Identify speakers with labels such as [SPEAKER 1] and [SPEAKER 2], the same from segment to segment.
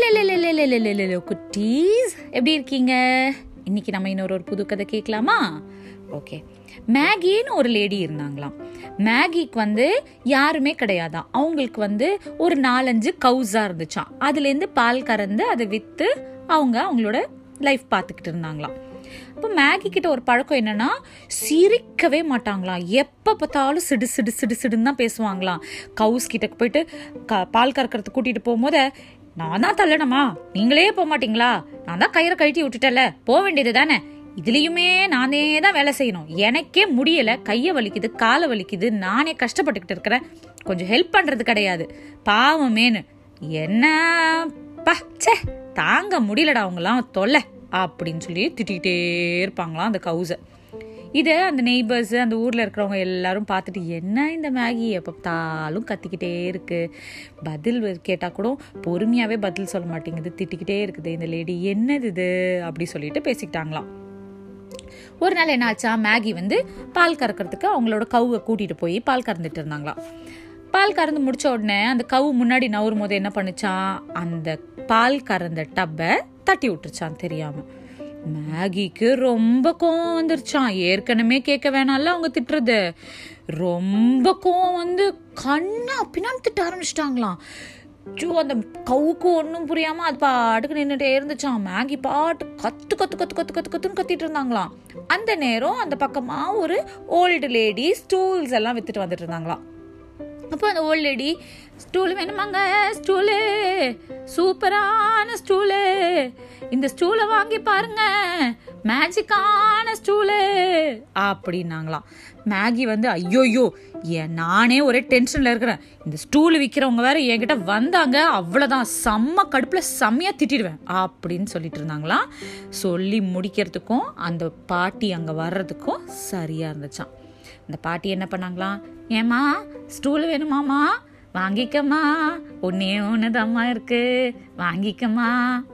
[SPEAKER 1] Hello குட்டீஸ் எப்படி இருக்கீங்க இன்னைக்கு நம்ம இன்னொரு ஒரு புது கதை கேட்கலாமா ஓகே மேகின்னு ஒரு லேடி இருந்தாங்களாம் மேகிக்கு வந்து யாருமே கிடையாதான் அவங்களுக்கு வந்து ஒரு நாலஞ்சு கவுஸா இருந்துச்சாம் அதுலேருந்து பால் கறந்து அதை விற்று அவங்க அவங்களோட லைஃப் பார்த்துக்கிட்டு இருந்தாங்களாம் இப்போ மேகி கிட்ட ஒரு பழக்கம் என்னன்னா சிரிக்கவே மாட்டாங்களாம் எப்போ பார்த்தாலும் சிடு சிடு சிடு சிடுன்னு தான் பேசுவாங்களாம் கவுஸ் கிட்ட போயிட்டு க பால் கறக்கிறதுக்கு கூட்டிகிட்டு போகும்போது நான் தான் தள்ளணுமா? நீங்களே போக மாட்டீங்களா நான் தான் கயிறை கழட்டி விட்டுட்டல போக வேண்டியது தானே? இதுலயுமே நானே தான் வேலை செய்யணும். எனக்கே முடியல கையை வலிக்குது காலை வலிக்குது நானே கஷ்டப்பட்டுக்கிட்டு இருக்கிறேன். கொஞ்சம் ஹெல்ப் பண்றது கிடையாது. பாவமேனு என்ன ச்சே தாங்க முடியலடா அவங்களாம் தொல்லை அப்படின்னு சொல்லி திட்டிக்கிட்டே இருப்பாங்களாம் அந்த கவுசை. இதை அந்த நெய்பர்ஸ் அந்த ஊரில் இருக்கிறவங்க எல்லாரும் பார்த்துட்டு என்ன இந்த மேகி எப்போ பார்த்தாலும் கத்திக்கிட்டே இருக்கு. பதில் கேட்டால் கூட பொறுமையாகவே பதில் சொல்ல மாட்டேங்குது. திட்டிக்கிட்டே இருக்குது. இந்த லேடி என்னது இது? அப்படி சொல்லிட்டு பேசிக்கிட்டாங்களாம். ஒரு நாள் என்ன ஆச்சா? மேகி வந்து பால் கறக்கிறதுக்கு அவங்களோட கவுவை கூட்டிட்டு போய் பால் கறந்துட்டு இருந்தாங்களாம். பால் கறந்து முடிச்ச உடனே அந்த கவு முன்னாடி நவரும் போது என்ன பண்ணுச்சான் அந்த பால் கறந்த டப்பை தட்டி விட்டுருச்சான் தெரியாமல் மேகிக்கு ரொம்ப கோவம் வந்துருச்சான் ஏற்கனவே கேட்க வேணாம்ல அவங்க திட்டுறது. ரொம்ப கோவம் வந்து கண்ணா பின்னாடி திட்ட ஆரம்பிச்சிட்டாங்களாம். ஐயோ அந்த கவுக்கு ஒன்றும் புரியாம அது பாட்டுக்கு நின்றுட்டே இருந்துச்சான் மேகி பாட்டு கத்து கத்து கத்து கத்து கத்து கத்துன்னு கத்திட்டு இருந்தாங்களாம். அந்த நேரம் அந்த பக்கமா ஒரு ஓல்டு லேடி ஸ்டூல்ஸ் எல்லாம் வித்துட்டு வந்துட்டு இருந்தாங்களாம். அப்போ அந்த ஓல்டு லேடி ஸ்டூல் வேணுமாங்க? ஸ்டூலு. சூப்பரான ஸ்டூலு. இந்த ஸ்டூலை வாங்கி பாருங்க. மேஜிக்கான ஸ்டூலு அப்படின்னாங்களாம். மேகி வந்து ஐயோயோ ஏன் நானே ஒரே டென்ஷனில் இருக்கிறேன். இந்த ஸ்டூல் விற்கிறவங்க வேற என்கிட்ட வந்தாங்க. அவ்வளோதான் செம்ம கடுப்பில் செம்மையாக திட்டிடுவேன். அப்படின்னு சொல்லிட்டு இருந்தாங்களாம். சொல்லி முடிக்கிறதுக்கும் அந்த பாட்டி அங்கே வர்றதுக்கும் சரியாக இருந்துச்சான் அந்த பாட்டி என்ன பண்ணாங்களாம்? ஏமா ஸ்டூல் வேணுமாமா வாங்கிக்கம்மா ஒன்னே ஒன்றுதாம்மா இருக்கு. வாங்கிக்கம்மா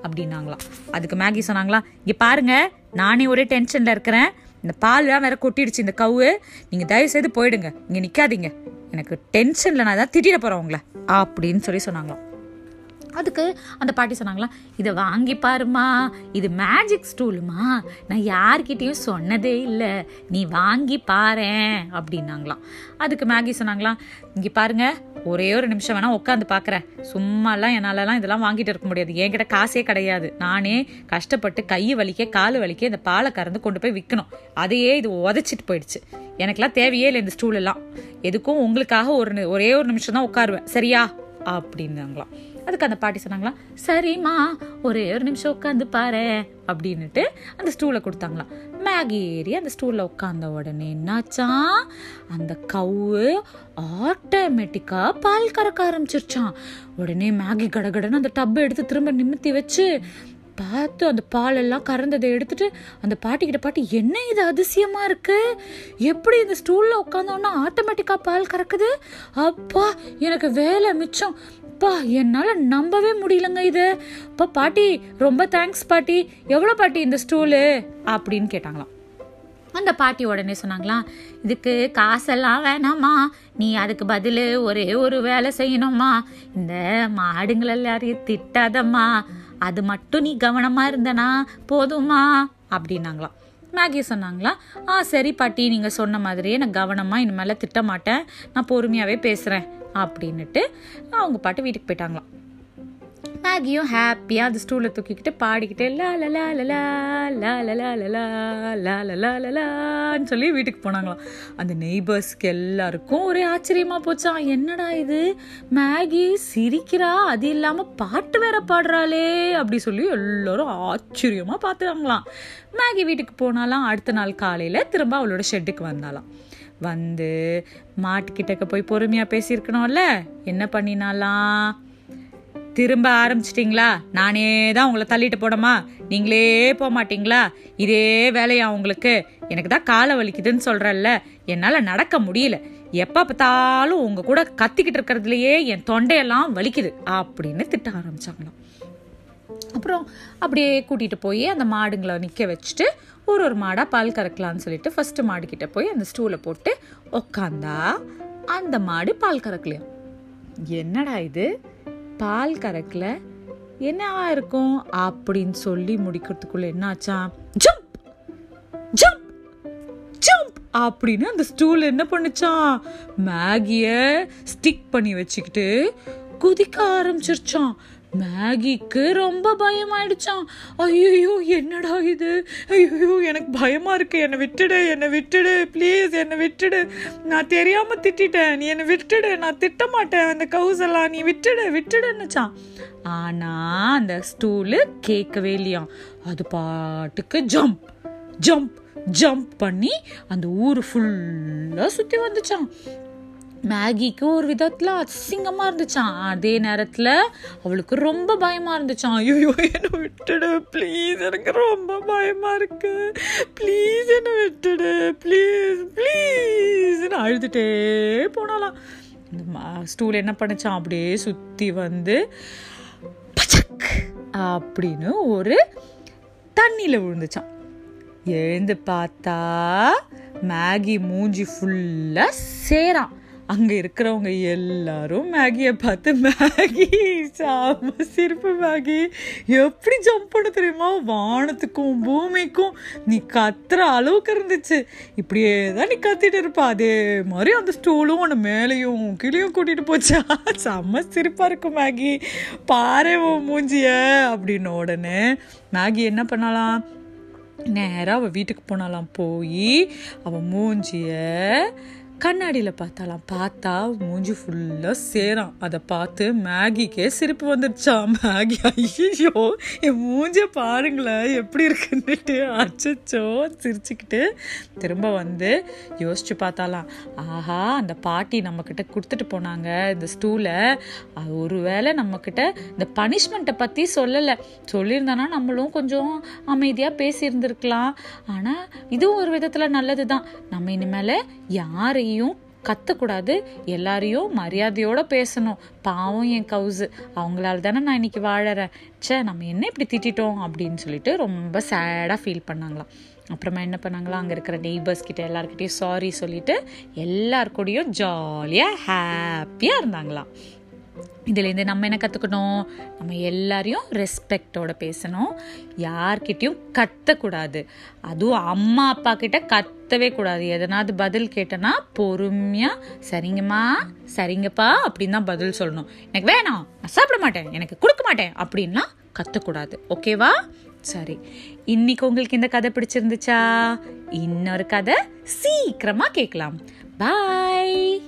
[SPEAKER 1] அப்படின்னாங்களாம். அதுக்கு மேகி சொன்னாங்களா இங்கே பாருங்க நானே ஒரே டென்ஷனில் இருக்கிறேன். இந்த பால்லாம் வேற கொட்டிடுச்சு இந்த கவு நீங்கள் தயவு செய்து போயிடுங்க இங்கே நிற்காதீங்க எனக்கு டென்ஷனில் நான் தான் திட்டிட போகிறேன் உங்களை அப்படின்னு சொல்லி சொன்னாங்களாம். அதுக்கு அந்த பாட்டி சொன்னாங்களா இதை வாங்கி பாருமா இது மேஜிக் ஸ்டூலுமா நான் யார்கிட்டேயும் சொன்னதே இல்லை நீ வாங்கி பாரு அப்படின்னாங்களாம். அதுக்கு மேகி சொன்னாங்களாம் இங்கே பாருங்க ஒரே ஒரு நிமிஷம் வேணால் உட்காந்து பார்க்குறேன் சும்மாலாம் என்னாலலாம் இதெல்லாம் வாங்கிட்டு இருக்க முடியாது. என்கிட்ட காசே கிடையாது. நானே கஷ்டப்பட்டு கை வலிக்க கால் வலிக்க இந்த பாலை கறந்து கொண்டு போய் விற்கணும் அதையே இது உதச்சிட்டு போயிடுச்சு. எனக்கெல்லாம் தேவையே இல்லை இந்த ஸ்டூல் எல்லாம். எதுக்கும் உங்களுக்காக ஒரு ஒரே ஒரு நிமிஷம் தான் உட்காருவேன். சரியா? அப்படின்னாங்களாம். அதுக்கு அந்த பாட்டி சொன்னாங்களாம் சரிம்மா ஒரே ஒரு நிமிஷம் உட்காந்து பாரு அப்படின்னுட்டு அந்த ஸ்டூலை கொடுத்தாங்களாம். மேகி ஏறி அந்த ஸ்டூலில் உட்காந்த உடனே என்னாச்சான் அந்த கவு ஆட்டோமேட்டிக்காக பால் கறக்க ஆரம்பிச்சிருச்சான் உடனே மேகி கடகடன்னு அந்த டப்பை எடுத்து திரும்ப நிமித்தி வச்சு பார்த்து அந்த பால் எல்லாம் கறந்ததை எடுத்துட்டு அந்த பாட்டிக்கிட்ட பாட்டி என்ன இது அதிசயமா இருக்கு? எப்படி இந்த ஸ்டூல்ல உட்காந்தோன்னா ஆட்டோமேட்டிக்கா பால் கறக்குது? அப்பா எனக்கு வேலை மிச்சம். அப்பா என்னால் நம்பவே முடியலங்க இது. அப்பா பாட்டி ரொம்ப தேங்க்ஸ் பாட்டி. எவ்வளோ பாட்டி இந்த ஸ்டூலு? அப்படின்னு கேட்டாங்களாம். அந்த பாட்டி உடனே சொன்னாங்களாம் இதுக்கு காசெல்லாம் வேணாமா நீ அதுக்கு பதில் ஒரே ஒரு வேலை செய்யணுமா இந்த மாடுங்கள் எல்லாரையும் திட்டாதம்மா. அது மட்டும் நீ கவனமா இருந்தனா போதுமா? அப்படின்னாங்களாம். மேகி சொன்னாங்களா ஆ சரி பாட்டி நீங்கள் சொன்ன மாதிரியே நான் கவனமாக இனிமேல் திட்ட மாட்டேன் நான் பொறுமையாகவே பேசுகிறேன் அப்படின்னுட்டு அவங்க பாட்டு வீட்டுக்கு போயிட்டாங்களாம். மேகியும் ஹாப்பியாக அந்த ஸ்டூலை தூக்கிக்கிட்டு பாடிக்கிட்டு லா லலா லலா லா லலா லலா லா லலா லலான்னு சொல்லி வீட்டுக்கு போனாங்களாம். அந்த நெய்பர்ஸ்க்கு எல்லாருக்கும் ஒரே ஆச்சரியமாக போச்சான் என்னடா இது? மேகி சிரிக்கிறா அது இல்லாமல் பாட்டு வேற பாடுறாளே அப்படி சொல்லி எல்லோரும் ஆச்சரியமாக பார்த்துறாங்களாம் மேகி வீட்டுக்கு போனாலாம். அடுத்த நாள் காலையில் திரும்ப அவளோட ஷெட்டுக்கு வந்தாலாம் வந்து மாட்டுக்கிட்டக்க போய் பொறுமையாக பேசியிருக்கணும்ல? என்ன பண்ணினாலாம் திரும்ப ஆரம்பிச்சிட்டிங்களா? நானே தான் உங்களை தள்ளிட்டு போடமா நீங்களே போக மாட்டீங்களா? இதே வேலையா உங்களுக்கு? எனக்கு தான் காலை வலிக்குதுன்னு சொல்கிறல்ல என்னால் நடக்க முடியல. எப்போ பார்த்தாலும் உங்கள் கூட கத்திக்கிட்டு இருக்கிறதுலையே என் தொண்டையெல்லாம் வலிக்குது அப்படின்னு திட்ட ஆரம்பிச்சாங்களாம். அப்புறம் அப்படியே கூட்டிகிட்டு போய் அந்த மாடுங்களை நிற்க வச்சுட்டு ஒரு ஒரு மாடாக பால் கறக்கலான்னு சொல்லிட்டு ஃபஸ்ட்டு மாடுக்கிட்ட போய் அந்த ஸ்டூலை போட்டு உக்காந்தா அந்த மாடு பால் கறக்கலையும். என்னடா இது? பால் கறக்கல. என்னவா இருக்கும்? அப்படின்னு சொல்லி முடிக்கிறதுக்குள்ள என்னாச்சான் ஜம்ப்! ஜம்ப்! ஜம்ப்! அப்படின்னு அந்த ஸ்டூல் என்ன பண்ணுச்சான் மேகிய ஸ்டிக் பண்ணி வச்சுக்கிட்டு குதிக்க ஆரம்பிச்சிருச்சான் மேகிக்கு ரொம்ப பயமாயிடுச்சான் ஐயோ என்னடா இது? ஐயோ எனக்கு பயமா இருக்கு. என்னை விட்டுடு என்னை விட்டுடு. ப்ளீஸ் என்னை விட்டுடு. நான் தெரியாம திட்டிட்டேன். நீ என்னை விட்டுடு. நான் திட்ட மாட்டேன் அந்த கவுசெல்லாம் நீ விட்டுடு விட்டுடுன்னுச்சான் ஆனா அந்த ஸ்டூலு கேட்கவே இல்லையாம் அது பாட்டுக்கு ஜம்ப் ஜம்ப் ஜம்ப் பண்ணி அந்த ஊர் ஃபுல்லாக சுற்றி வந்துச்சான் மேகிக்கு ஒரு விதத்தில் அசிங்கமாக இருந்துச்சான் அதே நேரத்தில் அவளுக்கு ரொம்ப பயமாக இருந்துச்சான் ஐயோ என்னை விட்டுடு ப்ளீஸ் எனக்கு ரொம்ப பயமாக இருக்கு. ப்ளீஸ் என்னை விட்டுடு ப்ளீஸ் ப்ளீஸ்னு அழுதுகிட்டே போனாலாம் இந்த ஸ்டூல் என்ன பண்ணிச்சான் அப்படியே சுற்றி வந்து பச்சக் அப்படின்னு ஒரு தண்ணியில் விழுந்துச்சான் எழுந்து பார்த்தா மேகி மூஞ்சி ஃபுல்லாக சேரான் அங்கே இருக்கிறவங்க எல்லாரும் மேகியை பார்த்து மேகி சாம சிரிப்பு மேகி எப்படி ஜம்ப் பண்ண தெரியுமா? வானத்துக்கும் பூமிக்கும் நீ கத்துற அளவுக்கு இருந்துச்சு. இப்படியே தான் நீ கத்திட்டு இருப்ப. அதே மாதிரி அந்த ஸ்டூலும் உன்னை மேலேயும் கிளியும் கூட்டிட்டு போச்சா? செம்ம சிரிப்பா இருக்கும் மேகி. பாரு உன் மூஞ்சிய. அப்படின்னு உடனே மேகி என்ன பண்ணலாம்? நேராக அவள் வீட்டுக்கு போனாலாம். போய் அவள் மூஞ்சிய கண்ணாடியில் பார்த்தாலாம். பார்த்தா மூஞ்சி ஃபுல்லாக சேரான். அதை பார்த்து மேகிக்கே சிரிப்பு வந்துடுச்சா மேகி ஐயோ என் மூஞ்சை பாருங்களேன் எப்படி இருக்குன்னுட்டு அச்சச்சோ சிரிச்சுக்கிட்டு திரும்ப வந்து யோசிச்சு பார்த்தாலாம். ஆஹா அந்த பாட்டி நம்மக்கிட்ட கொடுத்துட்டு போனாங்க இந்த ஸ்டூலை ஒரு ஒருவேளை நம்மக்கிட்ட இந்த பனிஷ்மெண்ட்டை பற்றி சொல்லலை. சொல்லியிருந்தானா நம்மளும் கொஞ்சம் அமைதியாக பேசியிருந்திருக்கலாம். ஆனால் இதுவும் ஒரு விதத்தில் நல்லது தான் நம்ம இனிமேல் யாரையும் கத்தக்கூடாது. எல்லாரையும் மரியாதையோடு பேசணும். பாவம் என் கவுசு. அவங்களால தானே நான் இன்னைக்கு வாழறேன். ச்சே நம்ம என்ன இப்படி திட்டிட்டோம் அப்படின்னு சொல்லிட்டு ரொம்ப சேடாக ஃபீல் பண்ணாங்களாம். அப்புறமா என்ன பண்ணாங்களா அங்கே இருக்கிற நெய்பர்ஸ் கிட்ட எல்லாருக்கிட்டையும் சாரி சொல்லிட்டு எல்லாருக்கூடையும் ஜாலியாக ஹாப்பியாக இருந்தாங்களாம். இதுலேருந்து நம்ம என்ன கற்றுக்கணும் நம்ம எல்லாரையும் ரெஸ்பெக்டோட பேசணும். யார்கிட்டையும் கத்தக்கூடாது. அதுவும் அம்மா அப்பா கிட்ட கத்தவே கூடாது. எதனாவது பதில் கேட்டனா பொறுமையாக சரிங்கம்மா சரிங்கப்பா அப்படின்னு தான் பதில் சொல்லணும். எனக்கு வேணாம் நான் சாப்பிட மாட்டேன் எனக்கு கொடுக்க மாட்டேன் அப்படின்லாம் கத்தக்கூடாது. ஓகேவா? சரி. இன்னைக்கு உங்களுக்கு இந்த கதை பிடிச்சிருந்துச்சா? இன்னொரு கதை சீக்கிரமாக கேட்கலாம். பாய்.